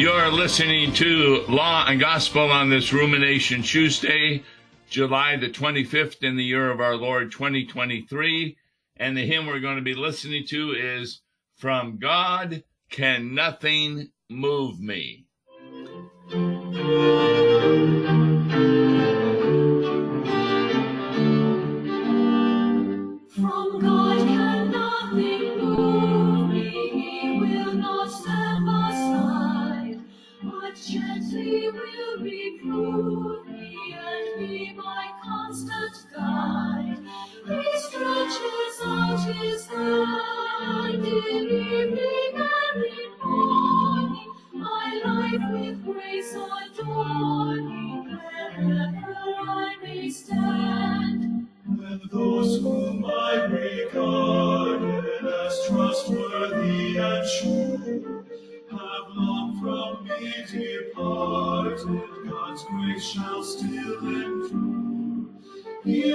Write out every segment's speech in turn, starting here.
You're listening to Law and Gospel on this Rumination Tuesday, July the 25th in the year of our Lord 2023. And the hymn we're going to be listening to is From God Can Nothing Move Me.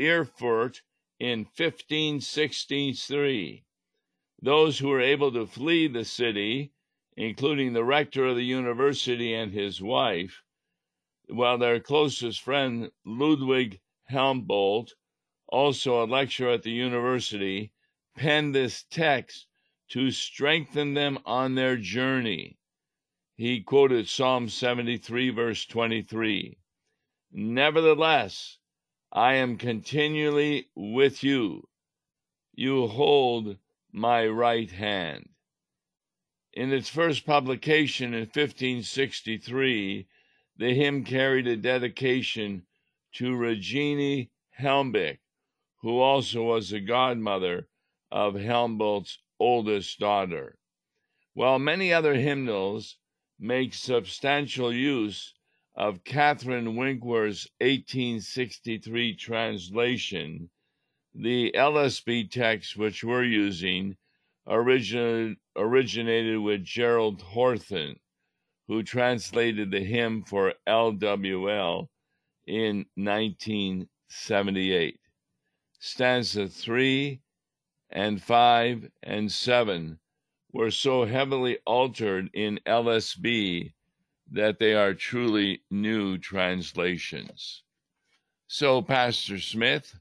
Erfurt in 1563. Those who were able to flee the city, including the rector of the university and his wife, while their closest friend, Ludwig Helmbold, also a lecturer at the university, penned this text to strengthen them on their journey. He quoted Psalm 73, verse 23. Nevertheless, I am continually with you. You hold my right hand. In its first publication in 1563, the hymn carried a dedication to Regine Helmbich, who also was the godmother of Helmbold's oldest daughter. While many other hymnals make substantial use of Catherine Winkworth's 1863 translation, the LSB text which we're using originated, originated with Gerald Horton, who translated the hymn for LWL in 1978. Stanza 3 and 5 and 7 were so heavily altered in LSB that they are truly new translations. So, Pastor Smith,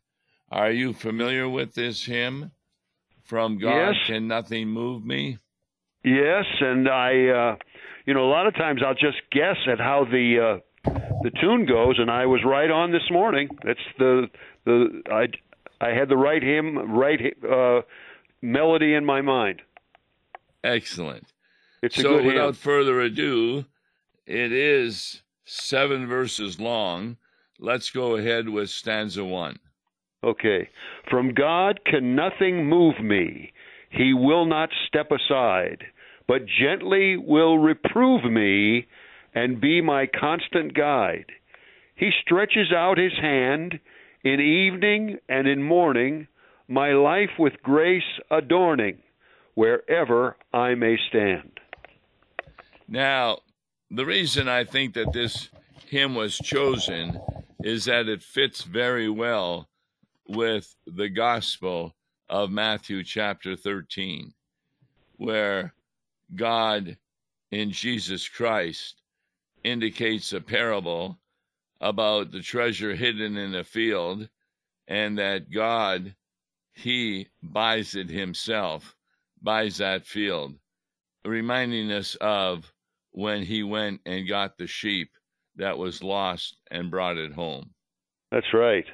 are you familiar with this hymn? From God yes. can nothing move me? Yes, and I, uh, you know, a lot of times I'll just guess at how the uh, the tune goes, and I was right on this morning. That's the the I I had the right hymn, right uh, melody in my mind. Excellent. It's so, without hymn. further ado, it is seven verses long. Let's go ahead with stanza one. Okay. From God can nothing move me. He will not step aside, but gently will reprove me and be my constant guide. He stretches out his hand in evening and in morning, my life with grace adorning, wherever I may stand. Now, the reason I think that this hymn was chosen is that it fits very well with the gospel of Matthew chapter 13, where God in Jesus Christ indicates a parable about the treasure hidden in a field and that God, He buys it Himself, buys that field, reminding us of when He went and got the sheep that was lost and brought it home. That's right.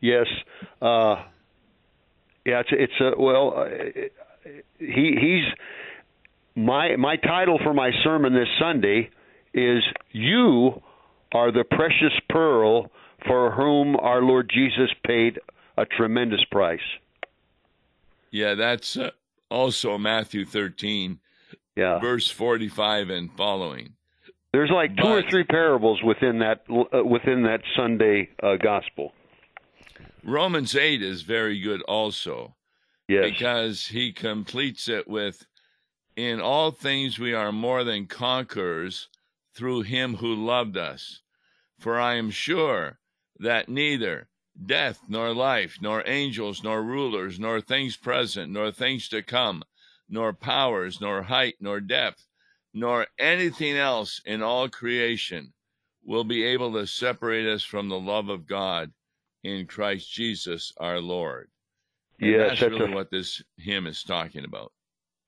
Yes. Uh, yeah, it's it's a well. Uh, he he's my my title for my sermon this Sunday is you are the precious pearl for whom our Lord Jesus paid a tremendous price. Yeah, that's uh, also Matthew 13 Yeah. verse 45 and following. There's like two or three parables within that uh, within that Sunday uh, gospel. Romans 8 is very good also Yes. because he completes it with In all things we are more than conquerors through him who loved us. For I am sure that neither death nor life, nor angels, nor rulers, nor things present, nor things to come, nor powers, nor height, nor depth, nor anything else in all creation will be able to separate us from the love of God in Christ Jesus our Lord. And Yes, that's that's really a- what this hymn is talking about.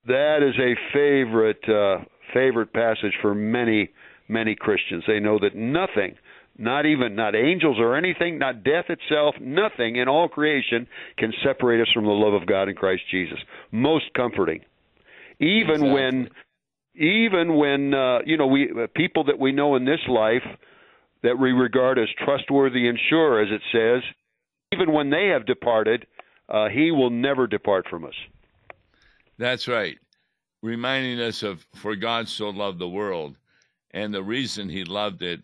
That is a favorite uh, favorite passage for many many Christians. They know that nothing, not even not angels or anything, not death itself, nothing in all creation can separate us from the love of God in Christ Jesus. Most comforting. Even when even when uh, you know we uh, people that we know in this life that we regard as trustworthy and sure, as it says, even when they have departed, uh, He will never depart from us. That's right. Reminding us of for God so loved the world, and the reason he loved it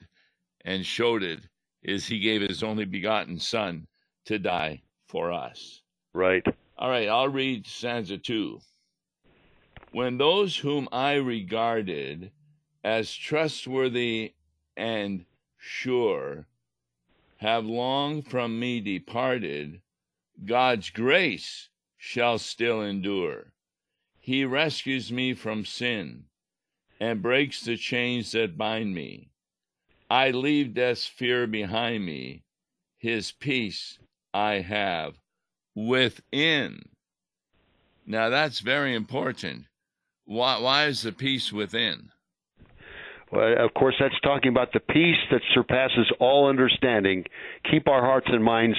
and showed it is he gave his only begotten son to die for us. Right. All right, I'll read stanza two. When those whom I regarded as trustworthy and sure have long from me departed, God's grace shall still endure. He rescues me from sin and breaks the chains that bind me. I leave death's fear behind me. His peace I have within. Now that's very important. Why, why is the peace within? Well, of course, that's talking about the peace that surpasses all understanding. Keep our hearts and minds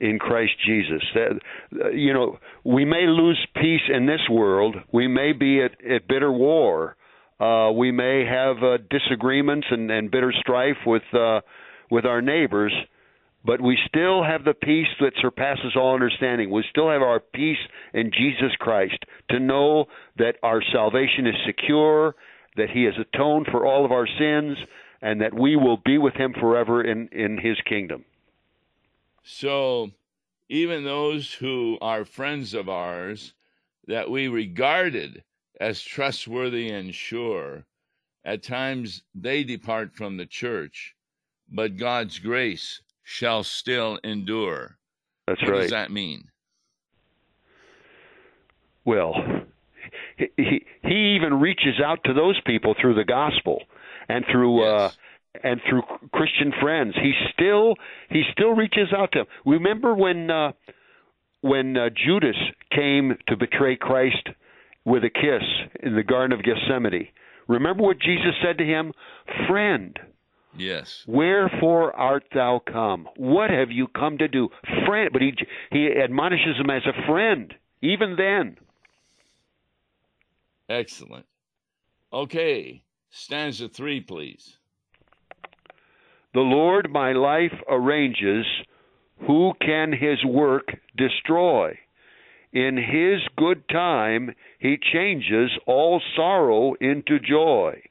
in Christ Jesus. That, you know, we may lose peace in this world. We may be at, at bitter war. Uh, we may have uh, disagreements and, and bitter strife with uh, with our neighbors, but we still have the peace that surpasses all understanding. We still have our peace in Jesus Christ to know that our salvation is secure, that He has atoned for all of our sins, and that we will be with Him forever in, in His kingdom. So, even those who are friends of ours that we regarded as trustworthy and sure, at times they depart from the church, but God's grace shall still endure. That's what right. What does that mean? Well, he, he he even reaches out to those people through the gospel and through uh and through Christian friends. He still he still reaches out to them. Remember when uh when uh, Judas came to betray Christ with a kiss in the garden of Gethsemane. Remember what Jesus said to him? Friend, Yes. Wherefore art thou come? What have you come to do? Friend, but he he admonishes him as a friend even then. Excellent. Okay. Stanza three, please. The Lord my life arranges, who can his work destroy? In his good time he changes all sorrow into joy.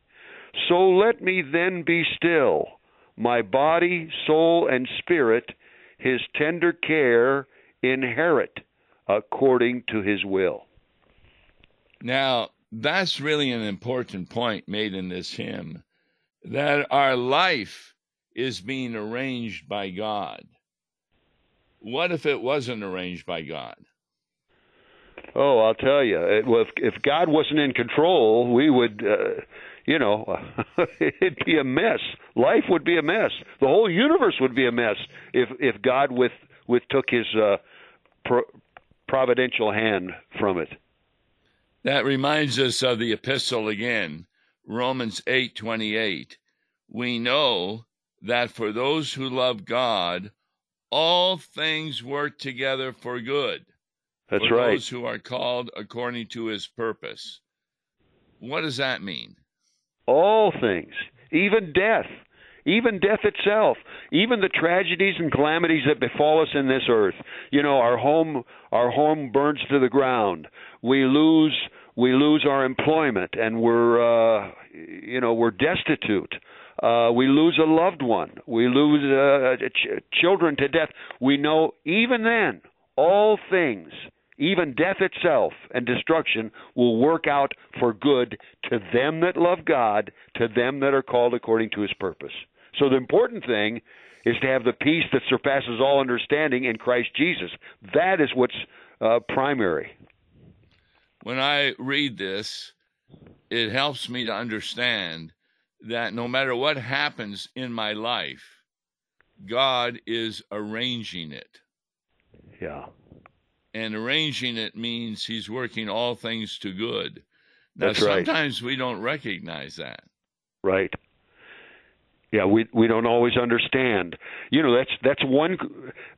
So let me then be still, my body, soul, and spirit his tender care inherit according to his will. Now, that's really an important point made in this hymn that our life is being arranged by God. What if it wasn't arranged by God? Oh, I'll tell you, it, well, if, if God wasn't in control, we would, uh, you know, it'd be a mess. Life would be a mess. The whole universe would be a mess if if God with with took His uh, pro, providential hand from it. That reminds us of the epistle again, Romans 8:28. We know that for those who love God, all things work together for good. That's right. those who are called according to his purpose. What does that mean? All things, even death, even death itself, even the tragedies and calamities that befall us in this earth. You know, our home, our home burns to the ground. We lose we lose our employment and we're uh, you know we're destitute. Uh, we lose a loved one. We lose uh, ch- children to death. We know even then all things, even death itself and destruction, will work out for good to them that love God, to them that are called according to His purpose. So the important thing is to have the peace that surpasses all understanding in Christ Jesus. That is what's uh, primary. When I read this, it helps me to understand that no matter what happens in my life, God is arranging it. Yeah. And arranging it means He's working all things to good. Now, That's right. sometimes we don't recognize that. Right. Yeah, we we don't always understand. You know, that's that's one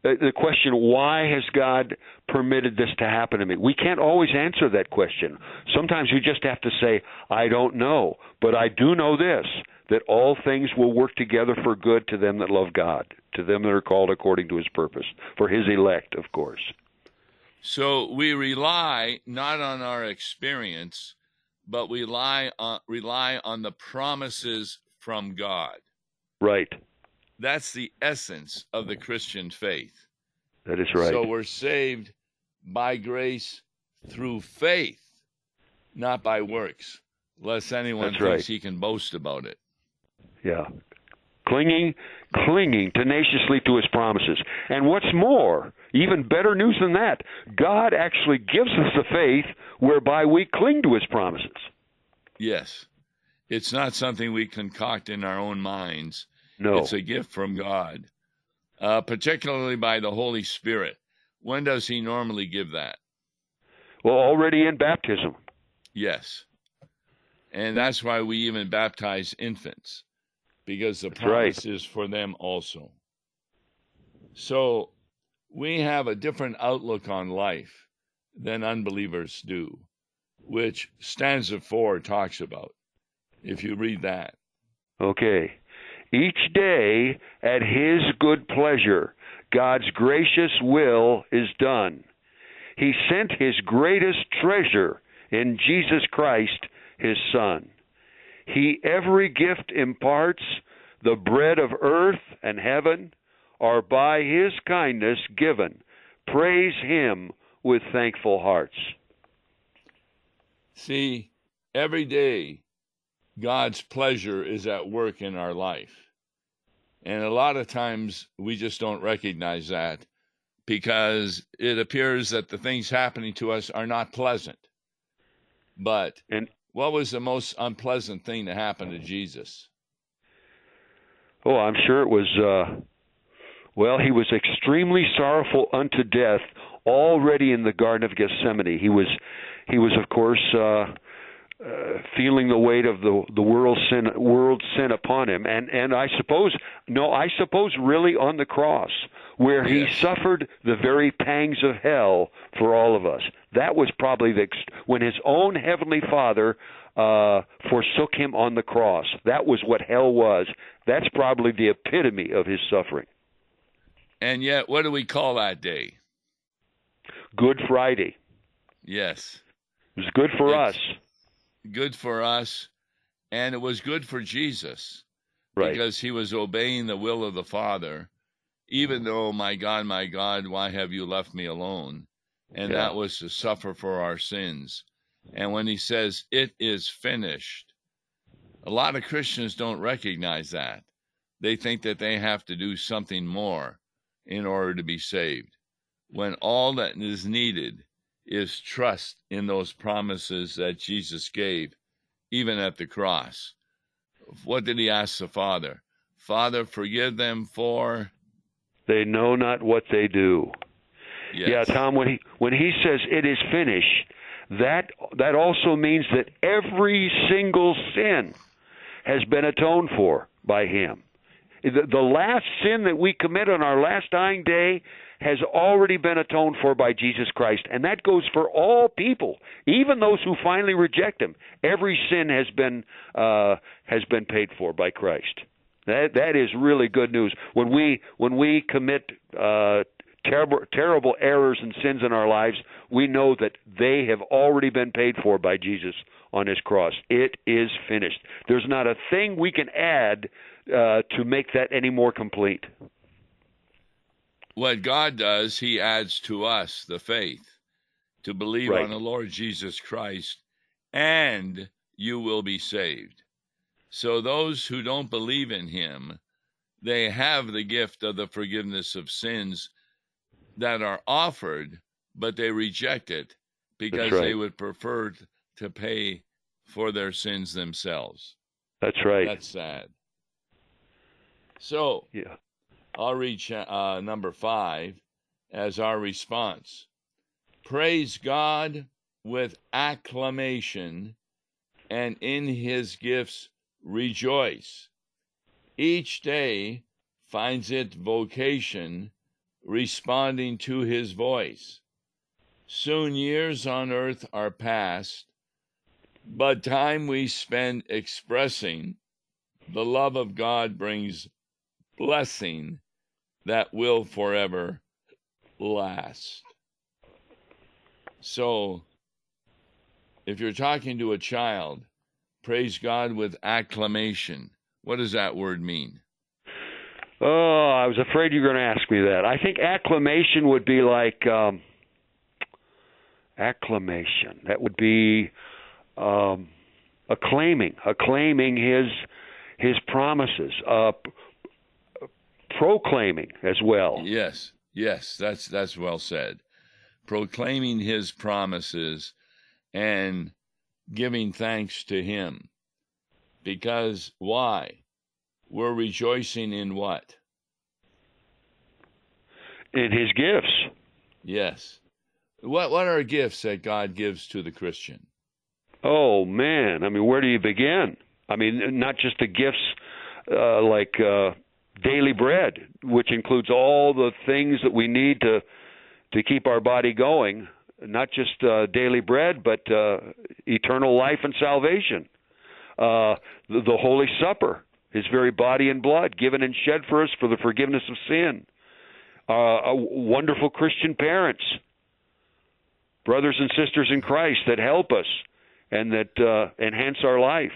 uh, the question. Why has God permitted this to happen to me? We can't always answer that question. Sometimes we just have to say, "I don't know," but I do know this: that all things will work together for good to them that love God, to them that are called according to His purpose, for His elect, of course. So we rely not on our experience, but we rely on, rely on the promises from God. Right. That's the essence of the Christian faith. That is right. So we're saved by grace through faith, not by works, lest anyone That's thinks right. he can boast about it. Yeah. Clinging, clinging tenaciously to his promises. And what's more, even better news than that, God actually gives us the faith whereby we cling to his promises. Yes. It's not something we concoct in our own minds. No. It's a gift from God, uh, particularly by the Holy Spirit. When does He normally give that? well, already in baptism. Yes. And that's why we even baptize infants, because the That's right. promise is for them also. So we have a different outlook on life than unbelievers do, which stanza four talks about. If you read that, Okay. Each day at his good pleasure, God's gracious will is done. He sent his greatest treasure in Jesus Christ, his Son. He every gift imparts, the bread of earth and heaven are by his kindness given. Praise him with thankful hearts. see, every day God's pleasure is at work in our life. And a lot of times we just don't recognize that because it appears that the things happening to us are not pleasant. But And what was the most unpleasant thing to happen to Jesus? Oh, I'm sure it was. Uh, well, he was extremely sorrowful unto death already in the Garden of Gethsemane. He was, he was of course, uh, uh, feeling the weight of the the world's sin, world's sin upon him, and and I suppose, no, I suppose, really on the cross, where he Yes. suffered the very pangs of hell for all of us. That was probably the when his own heavenly Father uh, forsook him on the cross. That was what hell was. That's probably the epitome of his suffering. And yet, what do we call that day? Good Friday. Yes, It was good for It's- us. good for us, and it was good for Jesus. Right. because he was obeying the will of the Father, even mm-hmm. though, my God, my God, why have you left me alone? And Yeah. that was to suffer for our sins. And when he says, it is finished, a lot of Christians don't recognize that. They think that they have to do something more in order to be saved, when all that is needed is trust in those promises that Jesus gave, even at the cross what did he ask the Father? Father, forgive them for. They know not what they do. Yes. Yeah, Tom. When he when he says it is finished, that that also means that every single sin has been atoned for by him. The, the last sin that we commit on our last dying day has already been atoned for by Jesus Christ, and that goes for all people, even those who finally reject Him. Every sin has been uh, has been paid for by Christ. That that is really good news. When we when we commit uh, terrible terrible errors and sins in our lives, we know that they have already been paid for by Jesus on his cross. It is finished. There's not a thing we can add uh, to make that any more complete. What God does, he adds to us the faith to believe Right. on the Lord Jesus Christ and you will be saved. So those who don't believe in him, they have the gift of the forgiveness of sins that are offered, but they reject it because right. they would prefer to pay for their sins themselves. That's right. That's sad. So yeah. I'll read uh, number five as our response. Praise God with acclamation, and in his gifts rejoice. Each day finds its vocation responding to his voice. Soon years on earth are past, but time we spend expressing the love of God brings blessing that will forever last. So, if you're talking to a child, praise God with acclamation. What does that word mean? Oh, I was afraid you were going to ask me that. I think acclamation would be like um, acclamation. That would be um, acclaiming, acclaiming his his promises, uh, proclaiming as well. Yes, yes, that's that's well said. Proclaiming his promises and giving thanks to him. Because why? We're rejoicing in what? In his gifts. Yes. What what are gifts that God gives to the Christian? Oh man, I mean, where do you begin? I mean, not just the gifts uh, like uh, daily bread, which includes all the things that we need to to keep our body going. Not just uh, daily bread, but uh, eternal life and salvation. Uh, the, the Holy Supper, His very body and blood, given and shed for us for the forgiveness of sin. Uh, wonderful Christian parents, brothers and sisters in Christ that help us and that uh, enhance our life.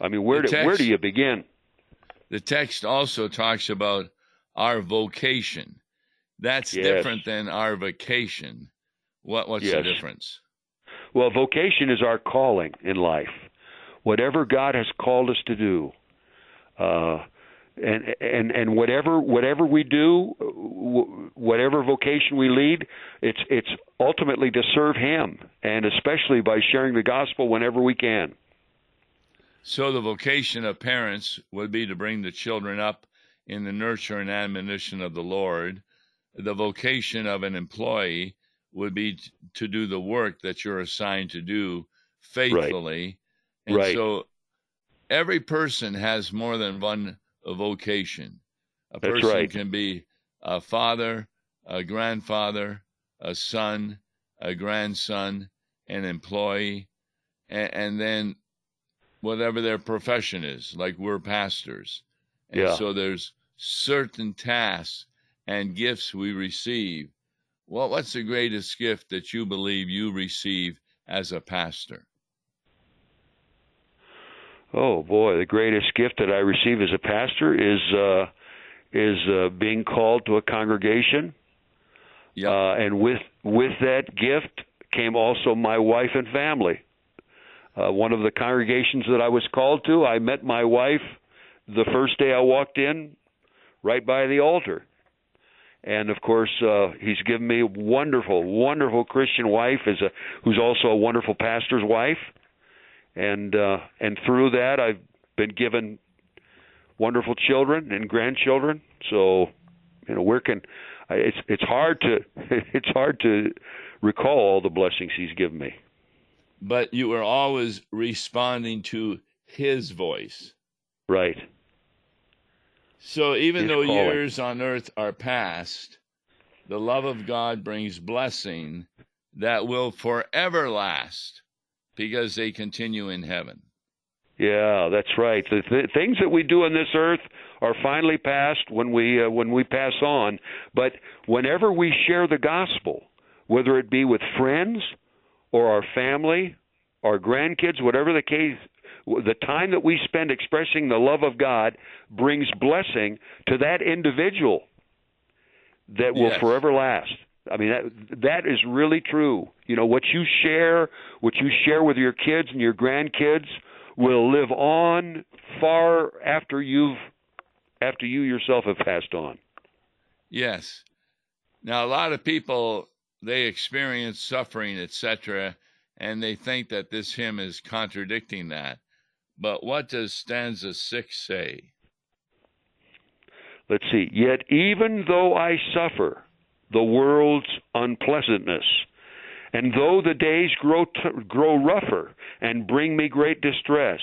I mean, where do where do you begin? The text also talks about our vocation. That's Yes. different than our vacation. What what's the difference? Well, vocation is our calling in life. Whatever God has called us to do, uh, and and and whatever whatever we do, whatever vocation we lead, it's it's ultimately to serve Him, and especially by sharing the gospel whenever we can. So the vocation of parents would be to bring the children up in the nurture and admonition of the Lord. The vocation of an employee would be t- to do the work that you're assigned to do faithfully. And Right. so every person has more than one vocation. A That's person right. can be a father, a grandfather, a son, a grandson, an employee, and, and then whatever their profession is, like we're pastors. And Yeah. so there's certain tasks and gifts we receive. Well, what's the greatest gift that you believe you receive as a pastor? Oh boy, the greatest gift that I receive as a pastor is uh, is uh, being called to a congregation, Yeah. uh, and with with that gift came also my wife and family. Uh, one of the congregations that I was called to, I met my wife the first day I walked in, right by the altar. And of course, uh, he's given me a wonderful, wonderful Christian wife, is a who's also a wonderful pastor's wife and uh, and through that I've been given wonderful children and grandchildren. So you know where can it's it's hard to it's hard to recall all the blessings He's given me. But you are always responding to his voice. Right. So even His though calling. years on earth are past, the love of God brings blessing that will forever last because they continue in heaven. Yeah, that's right. The th- things that we do on this earth are finally passed when we uh, when we pass on. But whenever we share the gospel, whether it be with friends or our family, our grandkids, whatever the case, the time that we spend expressing the love of God brings blessing to that individual that will Yes. forever last. I mean that that is really true. You know what you share, what you share with your kids and your grandkids will live on far after you've after you yourself have passed on. Yes. Now, a lot of people they experience suffering, etc., and they think that this hymn is contradicting that. But what does stanza six say? Let's see. Yet even though I suffer the world's unpleasantness, and though the days grow t- grow rougher and bring me great distress,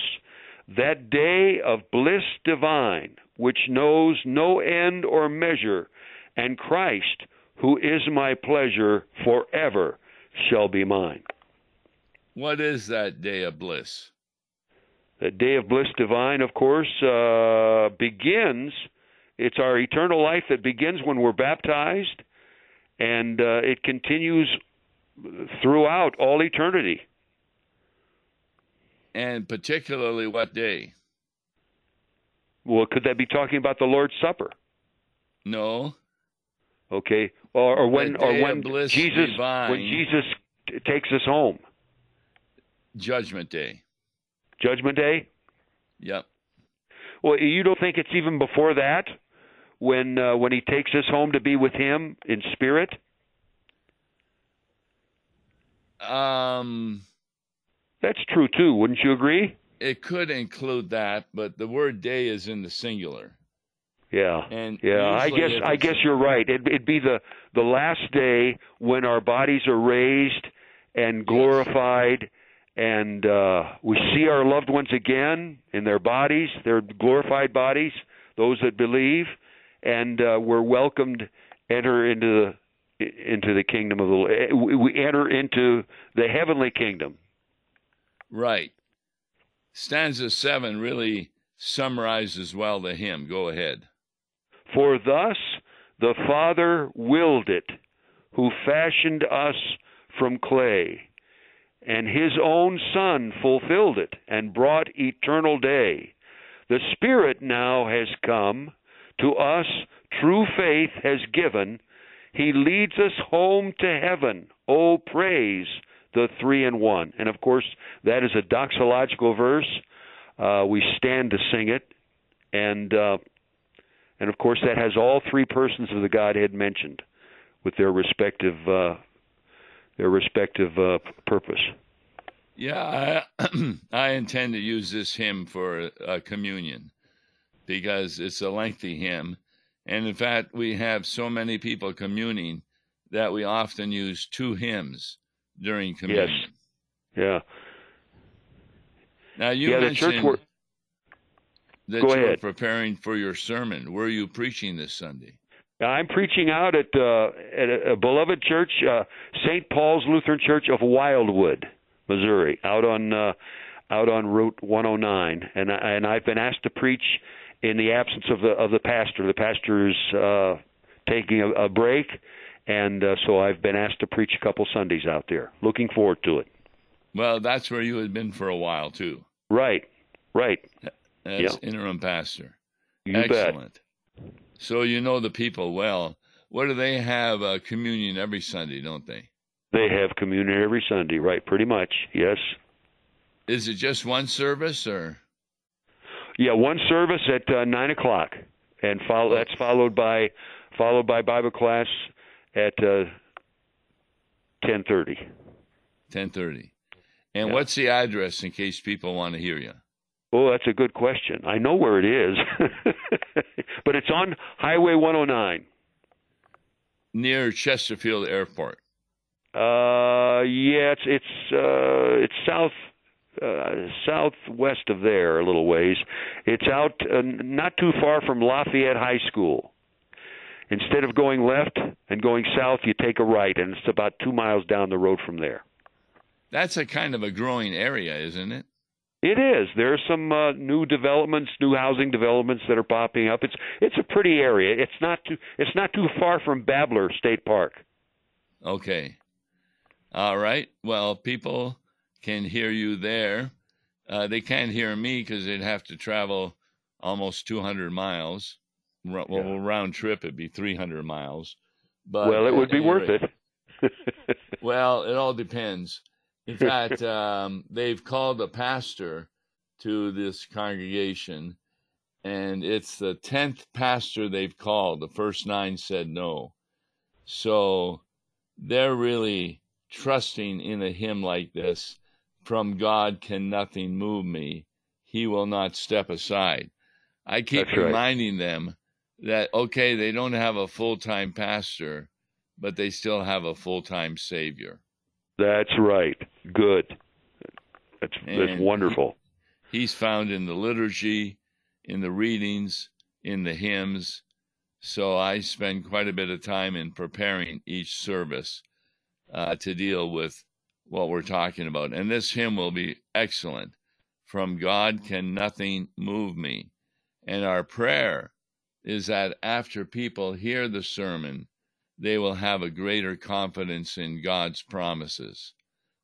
that day of bliss divine, which knows no end or measure, and Christ, who is my pleasure, forever shall be mine. What is that day of bliss? The day of bliss divine, of course, uh, begins. It's our eternal life that begins when we're baptized, and uh, it continues throughout all eternity. And particularly what day? Well, could that be talking about the Lord's Supper? No. Okay, or, or when, or when Jesus, divine. when Jesus t- takes us home, Judgment Day. Judgment Day. Yep. Well, you don't think it's even before that, when uh, when He takes us home to be with Him in spirit? Um, That's true too. Wouldn't you agree? it could include that, but the word day is in the singular. Yeah. And Yeah, I guess I guess you're right. It, it'd be the the last day when our bodies are raised and glorified, and uh, we see our loved ones again in their bodies, their glorified bodies, those that believe, and uh, we're welcomed enter into the into the kingdom of the. We we enter into the heavenly kingdom. Right. Stanza seven really summarizes well the hymn. Go ahead. For thus the Father willed it, who fashioned us from clay, and his own Son fulfilled it, and brought eternal day. The Spirit now has come, to us true faith has given. He leads us home to heaven. Oh, praise the three in one. And of course, that is a doxological verse. Uh, we stand to sing it, and uh, and of course that has all three persons of the Godhead mentioned, with their respective uh, their respective uh, purpose. Yeah, I, I intend to use this hymn for uh, communion because it's a lengthy hymn. And in fact, we have so many people communing that we often use two hymns during communion. Yes. Yeah, Now, you yeah. The mentioned that Go you were ahead. preparing for your sermon. Were you preaching this Sunday? I'm preaching out at uh, at a, a beloved church, uh, St. Paul's Lutheran Church of Wildwood, Missouri, out on uh, out on Route 109, and I, and I've been asked to preach in the absence of the of the pastor. The pastor is uh, taking a, a break, and uh, so I've been asked to preach a couple Sundays out there. Looking forward to it. Well, that's where you had been for a while, too, Right, right. As Yeah. interim pastor. You bet. Excellent. So you know the people well. What do they have uh, communion every Sunday, don't they? They have communion every Sunday, right? Pretty much, yes. Is it just one service or? Yeah, one service at uh, nine o'clock, and follow. That's followed by followed by Bible class at uh, ten thirty. Ten thirty. And Yeah. what's the address in case people want to hear you? Oh, that's a good question. I know where it is, but it's on Highway 109. Near Chesterfield Airport. Uh, yeah, it's it's uh, it's south uh, southwest of there a little ways. It's out uh, not too far from Lafayette High School. Instead of going left and going south, you take a right, and it's about two miles down the road from there. That's a kind of a growing area, isn't it? It is. There are some uh, new developments, new housing developments that are popping up. It's it's a pretty area. It's not too it's not too far from Babler State Park. Okay. All right. Well, people can hear you there. Uh, they can't hear me because they'd have to travel almost 200 miles. Well, yeah. round trip it'd be 300 miles. But well, it would be worth rate, it. well, it all depends. In fact, um, they've called a pastor to this congregation, and it's the tenth pastor they've called. The first nine said no, so they're really trusting in a hymn like this. From God can nothing move me; He will not step aside. I keep That's reminding right. them that okay, they don't have a full time pastor, but they still have a full time Savior. That's right. Good. That's that's wonderful. He's found in the liturgy, in the readings, in the hymns. So I spend quite a bit of time in preparing each service uh, to deal with what we're talking about. And this hymn will be excellent. From God can nothing move me. And our prayer is that after people hear the sermon, they will have a greater confidence in God's promises.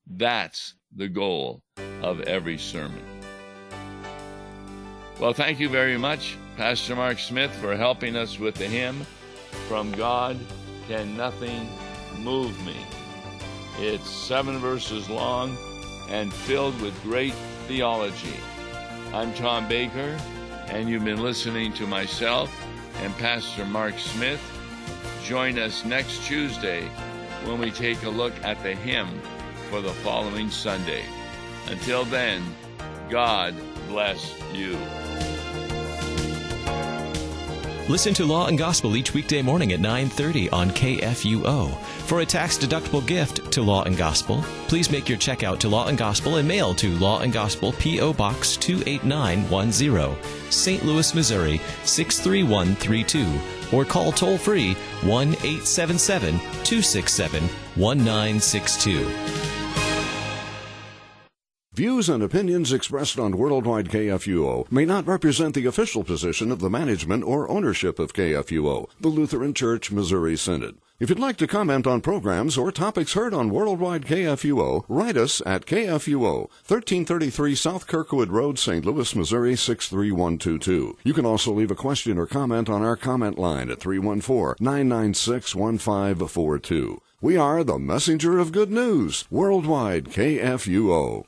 That's the goal of every sermon. Well, thank you very much, Pastor Mark Smith, for helping us with the hymn, From God Can Nothing Move Me. It's seven verses long and filled with great theology. I'm Tom Baker, and you've been listening to myself and Pastor Mark Smith Join us next Tuesday when we take a look at the hymn for the following Sunday. Until then, God bless you. Listen to Law and Gospel each weekday morning at 9:30 on KFUO. For a tax-deductible gift to Law and Gospel, please make your check out to Law and Gospel and mail to Law and Gospel PO Box 28910, St. Louis, Missouri 63132 or call toll free 1 877 267 1962. Views and opinions expressed on Worldwide KFUO may not represent the official position of the management or ownership of KFUO, the Lutheran Church Missouri Synod. If you'd like to comment on programs or topics heard on Worldwide KFUO, write us at KFUO, 1333 South Kirkwood Road, St. Louis, Missouri 63122. You can also leave a question or comment on our comment line at 314 996 1542. We are the messenger of good news, Worldwide KFUO.